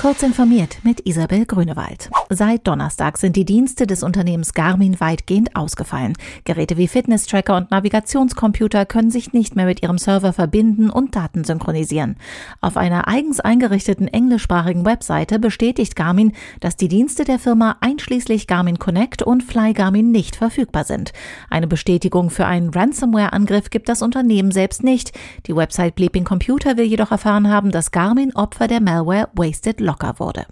Kurz informiert mit Isabel Grünewald. Seit Donnerstag sind die Dienste des Unternehmens Garmin weitgehend ausgefallen. Geräte wie Fitness-Tracker und Navigationscomputer können sich nicht mehr mit ihrem Server verbinden und Daten synchronisieren. Auf einer eigens eingerichteten englischsprachigen Webseite bestätigt Garmin, dass die Dienste der Firma einschließlich Garmin Connect und Fly Garmin nicht verfügbar sind. Eine Bestätigung für einen Ransomware-Angriff gibt das Unternehmen selbst nicht. Die Website Bleeping Computer will jedoch erfahren haben, dass Garmin Opfer der Malware Wasted locker wurde.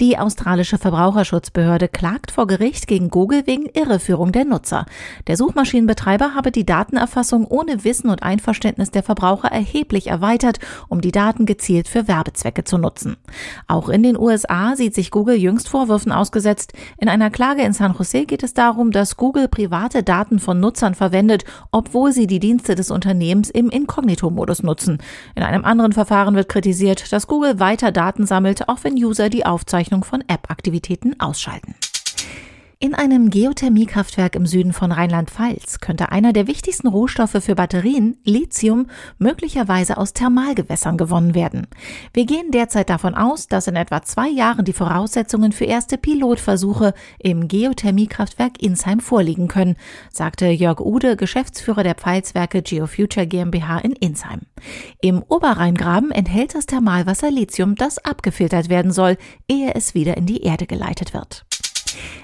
Die australische Verbraucherschutzbehörde klagt vor Gericht gegen Google wegen Irreführung der Nutzer. Der Suchmaschinenbetreiber habe die Datenerfassung ohne Wissen und Einverständnis der Verbraucher erheblich erweitert, um die Daten gezielt für Werbezwecke zu nutzen. Auch in den USA sieht sich Google jüngst Vorwürfen ausgesetzt. In einer Klage in San Jose geht es darum, dass Google private Daten von Nutzern verwendet, obwohl sie die Dienste des Unternehmens im Inkognito-Modus nutzen. In einem anderen Verfahren wird kritisiert, dass Google weiter Daten sammelt, auch wenn User die Aufzeichnung Aufzeichnung von App-Aktivitäten ausschalten. In einem Geothermiekraftwerk im Süden von Rheinland-Pfalz könnte einer der wichtigsten Rohstoffe für Batterien, Lithium, möglicherweise aus Thermalgewässern gewonnen werden. Wir gehen derzeit davon aus, dass in etwa zwei Jahren die Voraussetzungen für erste Pilotversuche im Geothermiekraftwerk Insheim vorliegen können, sagte Jörg Ude, Geschäftsführer der Pfalzwerke Geofuture GmbH in Insheim. Im Oberrheingraben enthält das Thermalwasser Lithium, das abgefiltert werden soll, ehe es wieder in die Erde geleitet wird.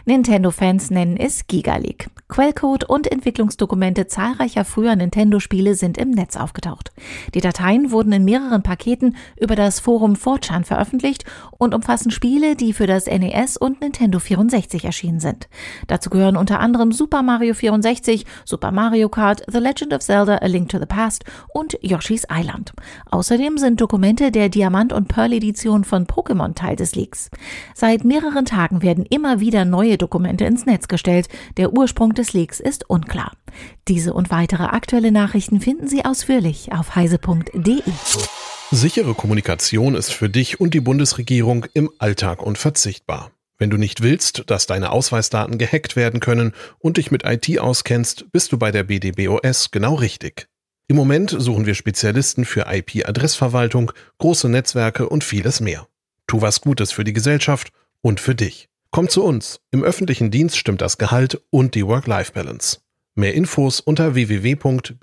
Nintendo-Fans nennen es Giga League. Quellcode und Entwicklungsdokumente zahlreicher früher Nintendo-Spiele sind im Netz aufgetaucht. Die Dateien wurden in mehreren Paketen über das Forum 4chan veröffentlicht und umfassen Spiele, die für das NES und Nintendo 64 erschienen sind. Dazu gehören unter anderem Super Mario 64, Super Mario Kart, The Legend of Zelda A Link to the Past und Yoshi's Island. Außerdem sind Dokumente der Diamant- und Pearl-Edition von Pokémon Teil des Leaks. Seit mehreren Tagen werden immer wieder neue Dokumente ins Netz gestellt. Der Ursprung des Leaks ist unklar. Diese und weitere aktuelle Nachrichten finden Sie ausführlich auf heise.de. Sichere Kommunikation ist für dich und die Bundesregierung im Alltag unverzichtbar. Wenn du nicht willst, dass deine Ausweisdaten gehackt werden können und dich mit IT auskennst, bist du bei der BDBOS genau richtig. Im Moment suchen wir Spezialisten für IP-Adressverwaltung, große Netzwerke und vieles mehr. Tu was Gutes für die Gesellschaft und für dich. Komm zu uns. Im öffentlichen Dienst stimmt das Gehalt und die Work-Life-Balance. Mehr Infos unter www.bdbos.de.